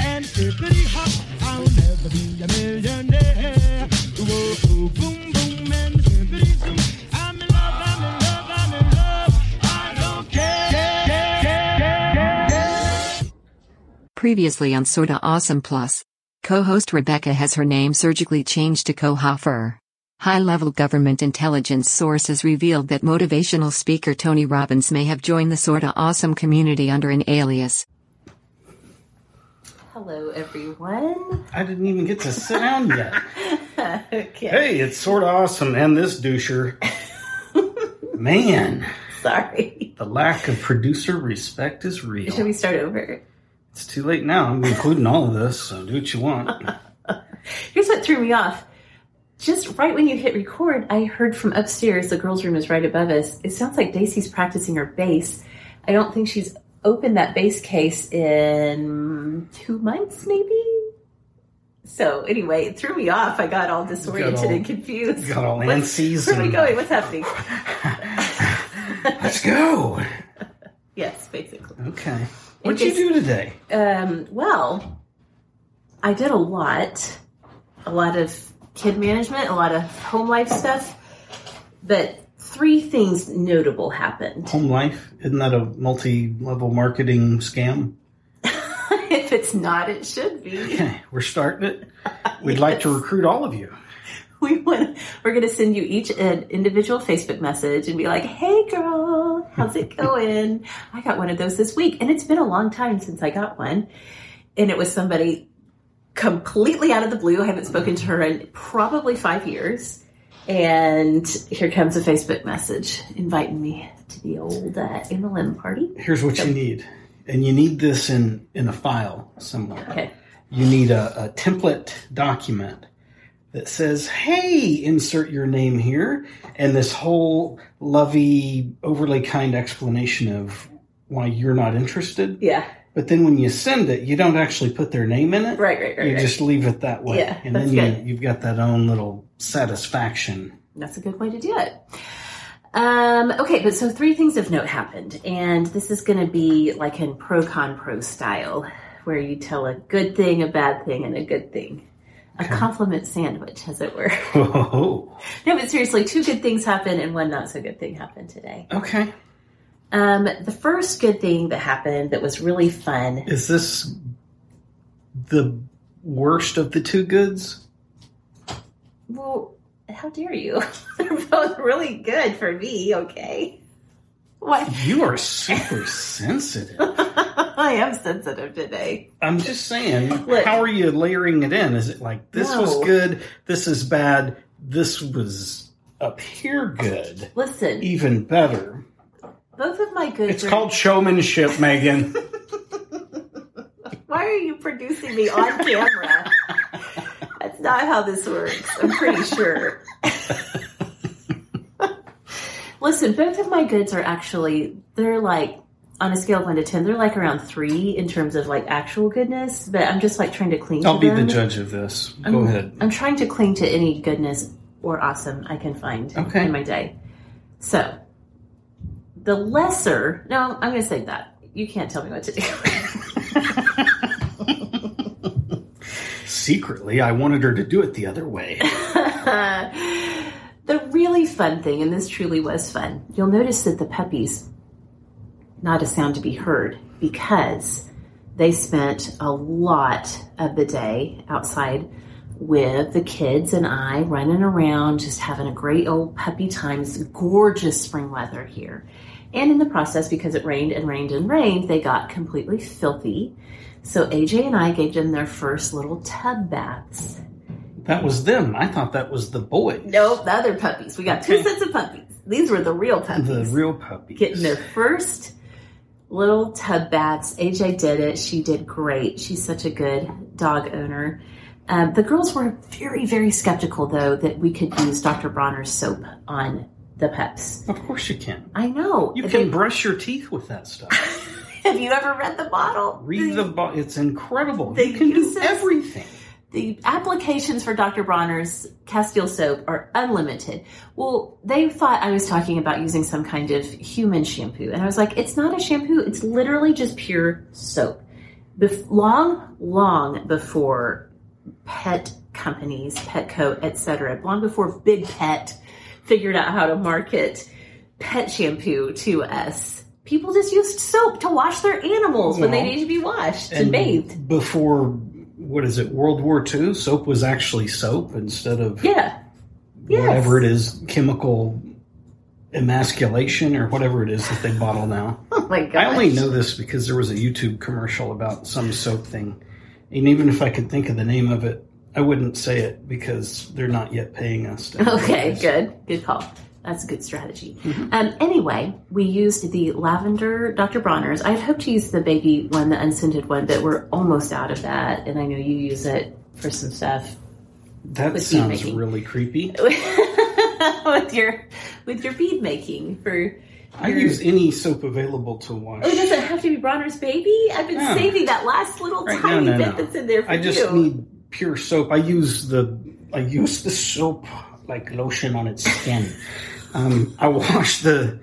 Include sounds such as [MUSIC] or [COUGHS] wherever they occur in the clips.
and. I'll never be a millionaire. Whoa, boom, boom, and zoom. I'm in love, I'm in love, I'm in love. I don't care. Previously on Sorta Awesome Plus. Co-host Rebecca has her name surgically changed to Kohofer. High-level government intelligence sources revealed that motivational speaker Tony Robbins may have joined the Sorta Awesome community under an alias. Hello, everyone. I didn't even get to sit down yet. [LAUGHS] okay. Hey, it's sort of awesome, and this doucher. Man, Sorry. the lack of producer respect is real. Should we start over? It's too late now. I'm including all of this, so do what you want. [LAUGHS] Here's what threw me off. Just right when you hit record, I heard from upstairs, the girls' room is right above us. It sounds like Daisy's practicing her bass. I don't think she's opened that base case in two months, maybe? So, anyway, it threw me off. I got all disoriented all- and confused. got all antsies Where are we going? What's happening? Let's go. yes, basically. Okay. What'd you do today? Um, well, I did a lot, a lot of kid management, a lot of home life stuff, but three things notable happened. Home life? Isn't that a multi-level marketing scam? [LAUGHS] if it's not, it should be. Okay, we're starting it. We'd like to recruit all of you. [LAUGHS] We want, we're going to send you each an individual Facebook message and be like, "Hey, girl, how's it [LAUGHS] going?" I got one of those this week, and it's been a long time since I got one, and it was somebody completely out of the blue. I haven't spoken to her in probably five years. And here comes a Facebook message inviting me to the old uh, MLM party. Here's what you need, and you need this in in a file somewhere. Okay. you need a, a template document that says, hey, insert your name here, and this whole lovey, overly kind explanation of why you're not interested. Yeah. But then when you send it, you don't actually put their name in it. Right, right, right, You right. just leave it that way. Yeah, and that's then you, good. you've got that own little satisfaction. That's a good way to do it. Um, okay, but so three things of note happened, and this is going to be like in pro con pro style, where you tell a good thing, a bad thing, and a good thing. A compliment sandwich, as it were. [LAUGHS] Oh, no, but seriously, two good things happened and one not so good thing happened today. okay. Um, the first good thing that happened that was really fun. Is this the worst of the two goods? Well, how dare you? [LAUGHS] They're both really good for me. Okay. What? You are super sensitive. [LAUGHS] I am sensitive today. I'm just saying, Look. how are you layering it in? Is it like this No. was good, this is bad, this was up here good, Listen, even better? Both of my goods. It's are- called showmanship, Megan. Why are you producing me on camera? That's not how this works. I'm pretty sure. Listen, both of my goods are actually they're like on a scale of one to ten, they're like around three in terms of like actual goodness. But I'm just like trying to cling. I'll to be the judge of this. Go I'm, ahead. I'm trying to cling to any goodness or awesome I can find Okay. in my day. So, the lesser, no, I'm going to say that. You can't tell me what to do. [LAUGHS] Secretly, I wanted her to do it the other way. [LAUGHS] the really fun thing, and this truly was fun, you'll notice that the puppies, not a sound to be heard because they spent a lot of the day outside with the kids and I running around, just having a great old puppy time. It's gorgeous spring weather here. And in the process, because it rained and rained and rained, they got completely filthy. So AJ and I gave them their first little tub baths. That was them. I thought that was the boy. Nope, the other puppies. We got two sets of puppies. These were the real puppies. The real puppies. Getting their first little tub baths. AJ did it. She did great. She's such a good dog owner. Um, the girls were very, very skeptical, though, that we could use Dr. Bronner's soap on the pups. Of course you can. I know. You They- can brush your teeth with that stuff. [LAUGHS] have you ever read the bottle? Read the bottle. It's incredible. They can do everything. the applications for Dr. Bronner's Castile soap are unlimited. Well, they thought I was talking about using some kind of human shampoo. And I was like, it's not a shampoo. It's literally just pure soap. bef- long, long before pet companies, Petco, etc., long before Big Pet figured out how to market pet shampoo to us, people just used soap to wash their animals when they Well, needed to be washed and, bathed. before what is it world war ii soap was actually soap instead of Yeah. Yes. whatever it is chemical emasculation or whatever it is that they bottle now [LAUGHS] Oh my god. i only know this because there was a youtube commercial about some soap thing and even if i could think of the name of it i wouldn't say it because they're not yet paying us to Okay, good. Good call. That's a good strategy. Um, anyway, we used the lavender Dr. Bronner's. I had hoped to use the baby one, the unscented one, but we're almost out of that. And I know you use it for some stuff that sounds really creepy [LAUGHS] with your with your bead making for. I use any soap available to wash Oh, does it have to be Bronner's baby? I've been No. saving that last little Right, tiny no, no, bit that's in there for you. I just you. need pure soap. I use the I use the soap like lotion on its skin. um, I wash the,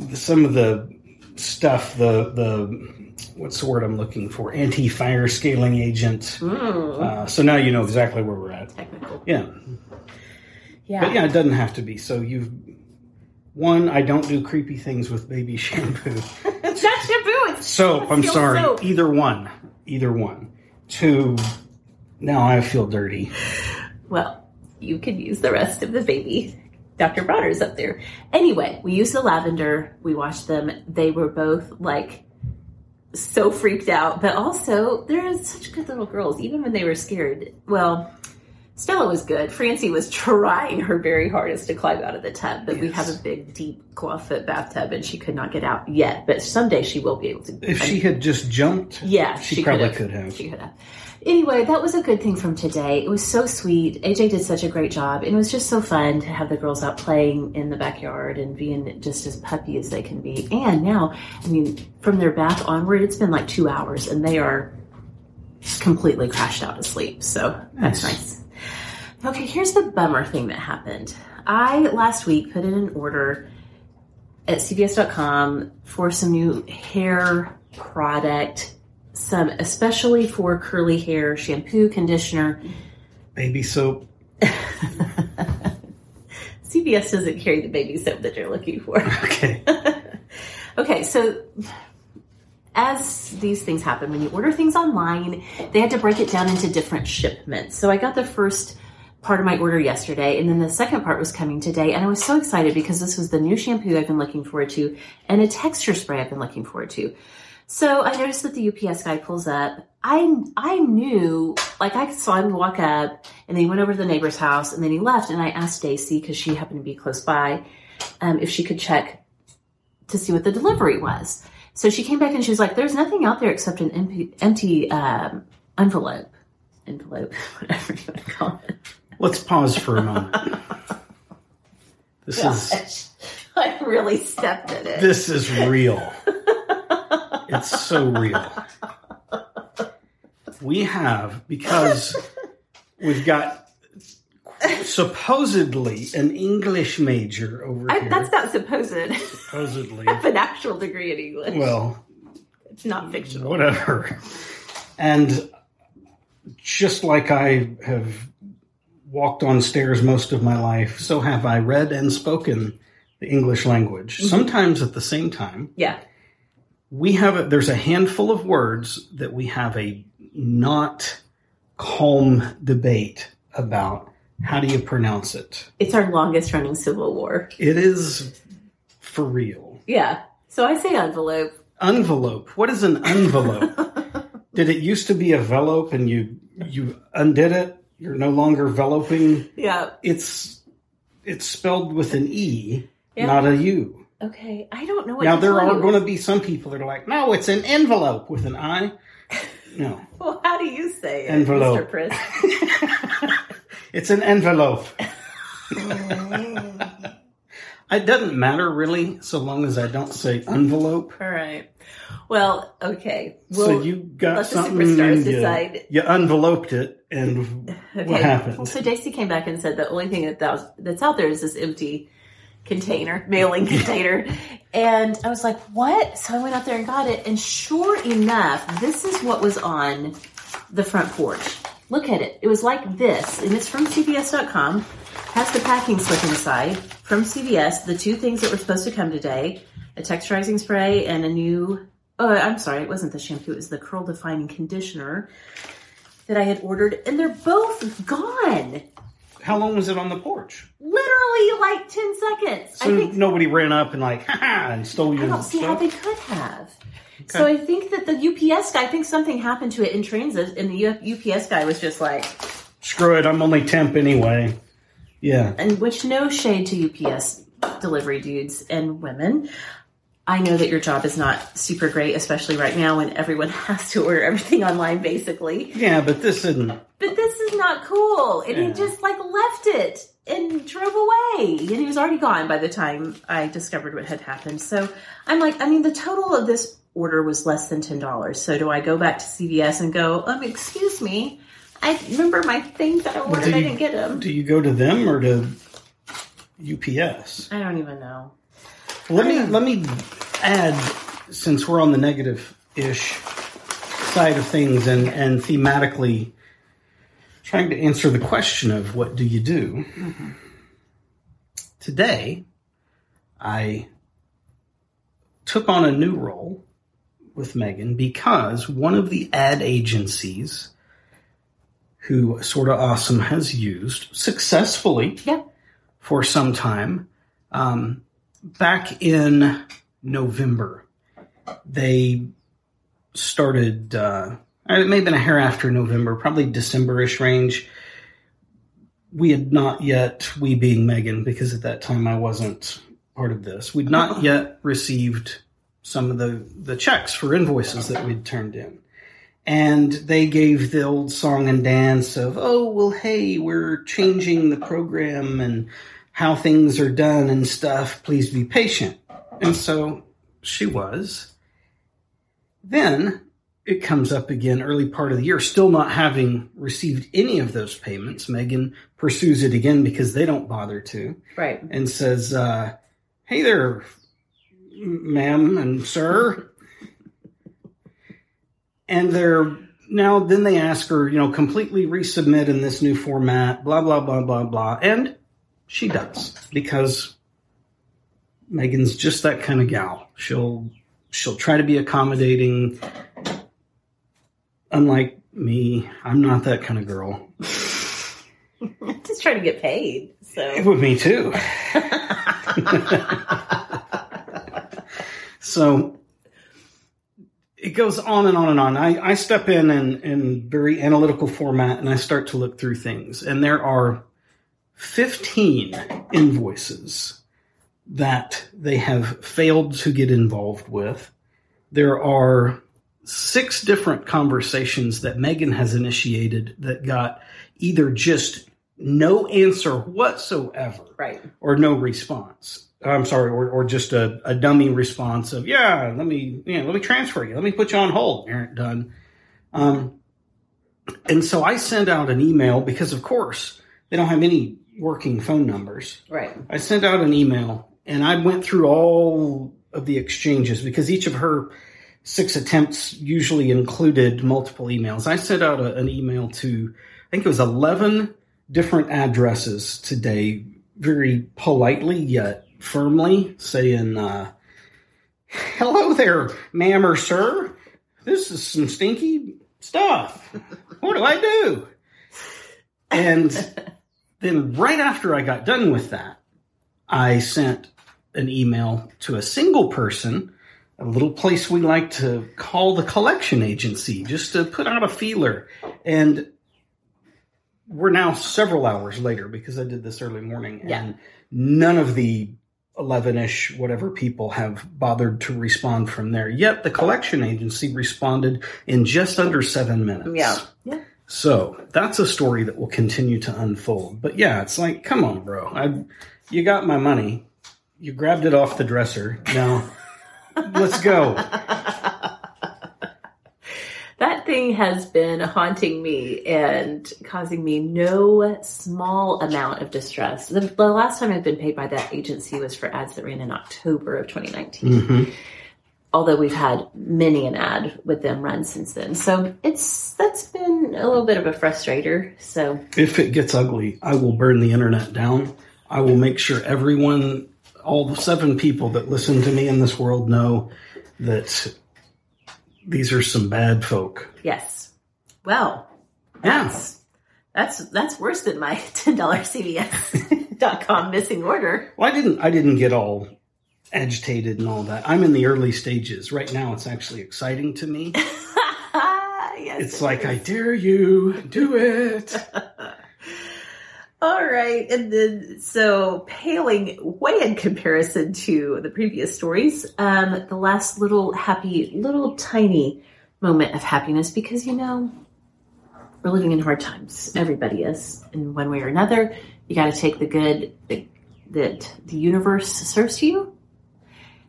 the some of the stuff. The the what's the word I'm looking for? Anti fire scaling agent. Mm, Uh, so now you know exactly where we're at. technical. Yeah, Yeah. but yeah, it doesn't have to be. So you've one. I don't do creepy things with baby [LAUGHS] shampoo. it's not shampoo. It's Soap. I'm sorry. soap. Either one. Either one. Two. Now I feel dirty. Well, you can use the rest of the baby. Dr. Bronner's up there. Anyway, we used the lavender. We washed them. They were both like so freaked out, but also they're such good little girls, even when they were scared. Well, Stella was good. Francie was [LAUGHS] trying her very hardest to climb out of the tub, but we have a big, deep claw foot bathtub and she could not get out yet. But someday she will be able to. If I she had just jumped, yeah, she, probably could've. could have. She could have. Anyway, that was a good thing from today. It was so sweet. AJ did such a great job. And it was just so fun to have the girls out playing in the backyard and being just as puppy as they can be. And now, I mean, from their bath onward, it's been like two hours and they are completely crashed out to sleep. So that's Nice. Okay, here's the bummer thing that happened. I last week put in an order at CVS.com for some new hair product, some especially for curly hair shampoo, conditioner. Baby soap. [LAUGHS] CVS doesn't carry the baby soap that you're looking for. [LAUGHS] Okay. [LAUGHS] Okay, so as these things happen, when you order things online, they had to break it down into different shipments. So I got the first part of my order yesterday, and then the second part was coming today. And I was so excited because this was the new shampoo I've been looking forward to and a texture spray I've been looking forward to. So I noticed that the UPS guy pulls up. I I knew, like I saw him walk up, and then he went over to the neighbor's house, and then he left. And I asked Stacy because she happened to be close by, um, if she could check to see what the delivery was. So she came back and she was like, "There's nothing out there except an empty, empty um, envelope, envelope, [LAUGHS] whatever you want to call it." Let's pause for a moment. [LAUGHS] This is. [LAUGHS] I really stepped in it. this is real. [LAUGHS] It's so real. We have because we've got supposedly an English major over I, here. that's not supposed. Supposedly. I have an actual degree in English. Well, it's not fictional. whatever. And just like I have walked on stairs most of my life, so have I read and spoken the English language, mm-hmm. sometimes at the same time. Yeah. We have a, there's a handful of words that we have a not calm debate about. How do you pronounce it? It's our longest running civil war. It is for real. Yeah. So I say envelope. Envelope. What is an envelope? [LAUGHS] Did it used to be a velope and you you undid it? You're no longer veloping. Yeah. It's it's spelled with an e, Yeah. not a u. Okay. I don't know what now there are going to be some people that are like, no, it's an envelope with an i. [LAUGHS] No, Well, how do you say it, Envelope. Mr. Priss? [LAUGHS] it's an envelope. [LAUGHS] Oh. It doesn't matter really, so long as I don't say envelope. All right. Well, okay. so Well, you got let the superstars you, decide. you enveloped it, and [LAUGHS] okay. what happened? Well, so Daisy came back and said the only thing that that was, that's out there is this empty container, mailing [LAUGHS] container. And I was like, what? So I went out there and got it. And sure enough, this is what was on the front porch. Look at it. It was like this. And it's from CVS.com. Has the packing slip inside from CVS. The two things that were supposed to come today a texturizing spray and a new, oh, I'm sorry, it wasn't the shampoo, it was the curl defining conditioner that I had ordered. And they're both gone. How long was it on the porch? Literally like 10 seconds. So I think nobody ran up and like, [LAUGHS] ha ha, and stole your I don't see how they could have. So I think that the UPS guy, I think something happened to it in transit, and the UPS guy was just like, Screw it, I'm only temp anyway. Yeah. and which no shade to UPS delivery dudes and women. I know that your job is not super great, especially right now when everyone [LAUGHS] has to order everything online basically. Yeah, but this isn't. But this is not cool. And Yeah. he just like left it and drove away. And he was already gone by the time I discovered what had happened. So I'm like, I mean, the total of this order was less than $10. So do I go back to CVS and go, um, excuse me, I remember my things that I ordered, do I didn't get them. Do you go to them or to UPS? I don't even know. Let me let me add, since we're on the negative ish side of things and, and thematically trying to answer the question of what do you do? Today, I took on a new role with Megan because one of the ad agencies who Sorta Awesome has used successfully Yeah. for some time. Um, back in November, they started, uh, it may have been a hair after November, probably December-ish range. We had not yet, we being Megan, because at that time I wasn't part of this, we'd not yet received some of the, the checks for invoices that we'd turned in. And they gave the old song and dance of, oh, well, hey, we're changing the program and how things are done and stuff. Please be patient. And so she was. Then it comes up again early part of the year, still not having received any of those payments. Megan pursues it again because they don't bother to Right. and says, uh, Hey there, ma'am and sir. and they're now, then they ask her, you know, completely resubmit in this new format, blah, blah, blah, blah, blah. And she does because Megan's just that kind of gal. She'll, she'll try to be accommodating. Unlike me, I'm not that kind of girl. [LAUGHS] Just trying to get paid. So With me too. [LAUGHS] so it goes on and on and on. I, I step in, in in very analytical format and I start to look through things. And there are 15 invoices that they have failed to get involved with. There are six different conversations that Megan has initiated that got either just no answer whatsoever right. or no response. I'm sorry, or, or just a, a dummy response of yeah, let me yeah, let me transfer you, let me put you on hold. Aren't done. Um, and so I sent out an email because, of course, they don't have any working phone numbers. Right. I sent out an email and I went through all of the exchanges because each of her six attempts usually included multiple emails. I sent out a, an email to, I think it was 11 different addresses today, very politely yet firmly saying, uh, hello there, ma'am or sir. This is some stinky stuff. What do I do? And then right after I got done with that, I sent an email to a single person, a little place we like to call the collection agency, just to put out a feeler. And we're now several hours later because I did this early morning, Yeah. and none of the 11 ish, whatever people have bothered to respond from there. Yet the collection agency responded in just under seven minutes. Yeah. Yeah. So that's a story that will continue to unfold. But yeah, it's like, come on, bro. I, you got my money. You grabbed it off the dresser. Now, [LAUGHS] let's go. Has been haunting me and causing me no small amount of distress. The, the last time I've been paid by that agency was for ads that ran in October of 2019. Mhm. Although we've had many an ad with them run since then, so it's that's been a little bit of a frustrator. So If it gets ugly, I will burn the internet down. I will make sure everyone, all the seven people that listen to me in this world, know that these are some bad folk. yes, well, Yeah. that's that's that's worse than my [LAUGHS] ten dollar CVS.com missing order. Well, I didn't. I didn't get all agitated and all that. I'm in the early stages right now. It's actually exciting to me. [LAUGHS] yes, It's like I dare you, do it. [LAUGHS] All right. And then, so paling way in comparison to the previous stories, um, the last little happy, little tiny moment of happiness because, you know, we're living in hard times. Everybody is in one way or another. You got to take the good that, the universe serves you.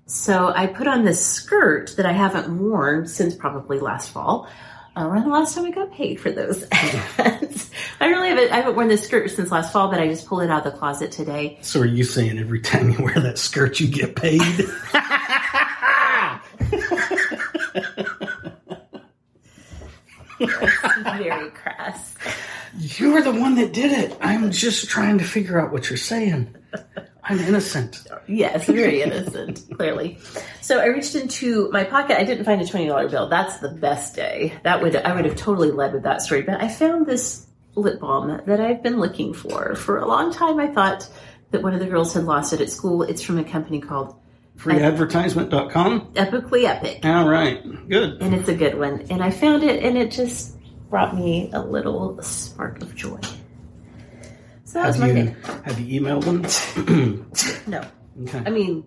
So I put on this skirt that I haven't worn since probably last fall. Uh, around the last time I got paid for those. [LAUGHS] I really haven't, I haven't worn this skirt since last fall, but I just pulled it out of the closet today. So are you saying every time you wear that skirt, you get paid? [LAUGHS] Very crass. You're the one that did it. I'm just trying to figure out what you're saying. I'm innocent. Yes, very innocent, [LAUGHS] clearly. So I reached into my pocket. I didn't find a twenty dollar bill. That's the best day. That would I would have totally led with that story. But I found this lip balm that I've been looking for for a long time. I thought that one of the girls had lost it at school. It's from a company called Freeadvertisement.com. Epically Epic, All right. Good. and it's a good one. And I found it, and it just brought me a little spark of joy. So that was Have my you day. have you emailed them? [COUGHS] No, okay. I mean,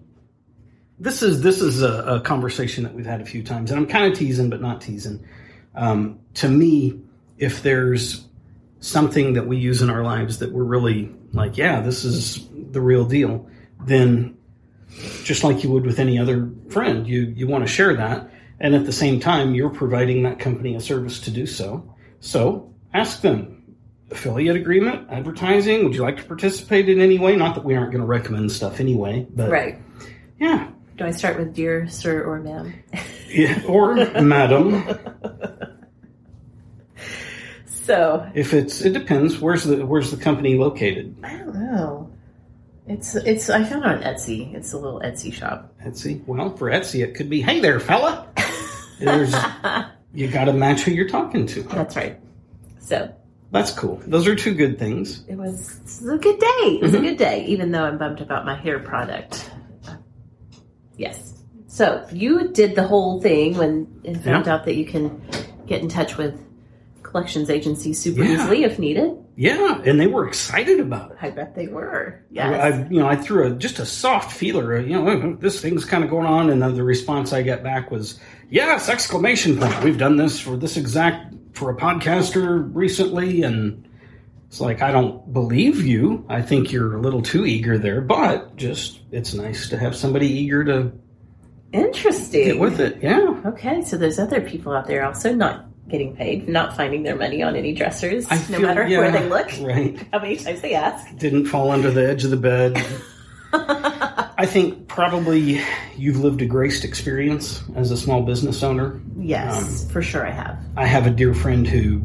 this is this is a, a conversation that we've had a few times, and I'm kind of teasing, but not teasing. Um, to me, if there's something that we use in our lives that we're really like, yeah, this is the real deal, then just like you would with any other friend, you you want to share that, and at the same time, you're providing that company a service to do so. So ask them. Affiliate agreement, advertising. Would you like to participate in any way? Not that we aren't going to recommend stuff anyway, but right. yeah, Do I start with dear sir or ma'am? yeah, or madam. [LAUGHS] So If it's, it depends. Where's the Where's the company located? I don't know. It's it's I found it on Etsy. It's a little Etsy shop. Etsy. Well, for Etsy, it could be, hey there, fella. There's [LAUGHS] you got to match who you're talking to. That's right. So That's cool. Those are two good things. it was, it was a good day. It was a good day, even though I'm bummed about my hair product. Yes. So you did the whole thing when and found out that you can get in touch with collections agencies super Yeah. easily if needed. Yeah, and they were excited about it. I bet they were. I, I- you know, I threw a, just a soft feeler. uh, You know, this thing's kind of going on, and then the response I get back was, "Yes!" Exclamation point. We've done this for this exact for a podcaster recently, and it's like I don't believe you. I think you're a little too eager there, but just it's nice to have somebody eager to Interesting. get with it. Yeah, Okay, so there's other people out there also not getting paid, not finding their money on any dressers, I no feel- matter yeah, where they look, Right. [LAUGHS] how many times they ask. Didn't fall under the edge of the bed. [LAUGHS] I think probably you've lived a graced experience as a small business owner. Yes, for sure I have. I have a dear friend who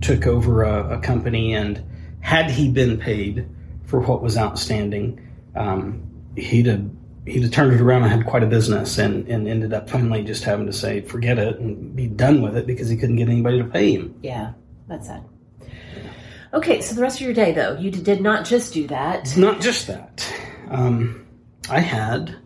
took over a, a company, and had he been paid for what was outstanding, um, he'd have he'd have turned it around and had quite a business, and, and ended up finally just having to say forget it and be done with it because he couldn't get anybody to pay him. Yeah, that's sad. Okay, so the rest of your day though, you did not just do that. It's not just that. Um, I had,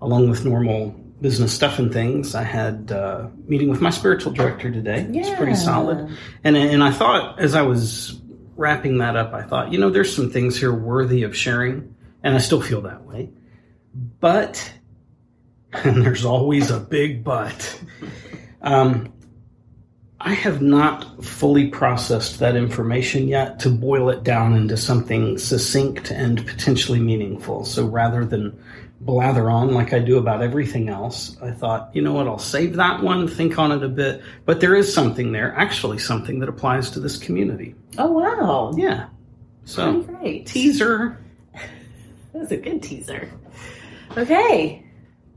along with normal business stuff and things, I had uh, meeting with my spiritual director today. It's pretty solid, and and I thought as I was wrapping that up, I thought you know there's some things here worthy of sharing, and I still feel that way, but [LAUGHS] and there's always a big but. Um, I have not fully processed that information yet to boil it down into something succinct and potentially meaningful. So rather than blather on like I do about everything else, I thought, you know what, I'll save that one, think on it a bit. But there is something there, actually, something that applies to this community. Oh wow. Yeah. So, great. teaser. [LAUGHS] That was a good teaser. Okay.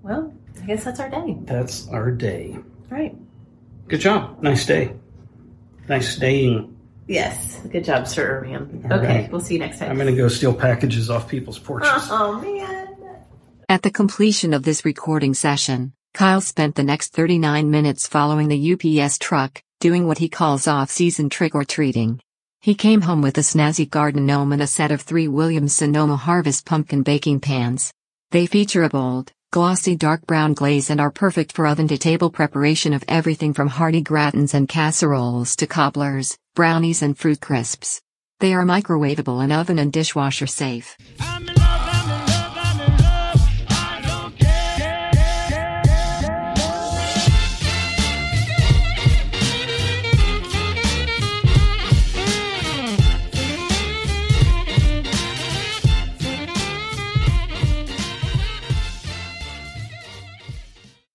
Well, I guess that's our day. That's our day. All right. Good job. Nice day. Nice staying. Yes. Good job, Sir Irving. All Okay. right. We'll see you next time. I'm going to go steal packages off people's porches. [LAUGHS] Oh man. At the completion of this recording session, Kyle spent the next 39 minutes following the UPS truck, doing what he calls off-season trick-or-treating. He came home with a snazzy garden gnome and a set of three Williams Sonoma Harvest pumpkin baking pans. They feature a bold, glossy dark brown glaze and are perfect for oven-to-table preparation of everything from hearty gratins and casseroles to cobblers, brownies and fruit crisps. They are microwavable and oven and dishwasher safe.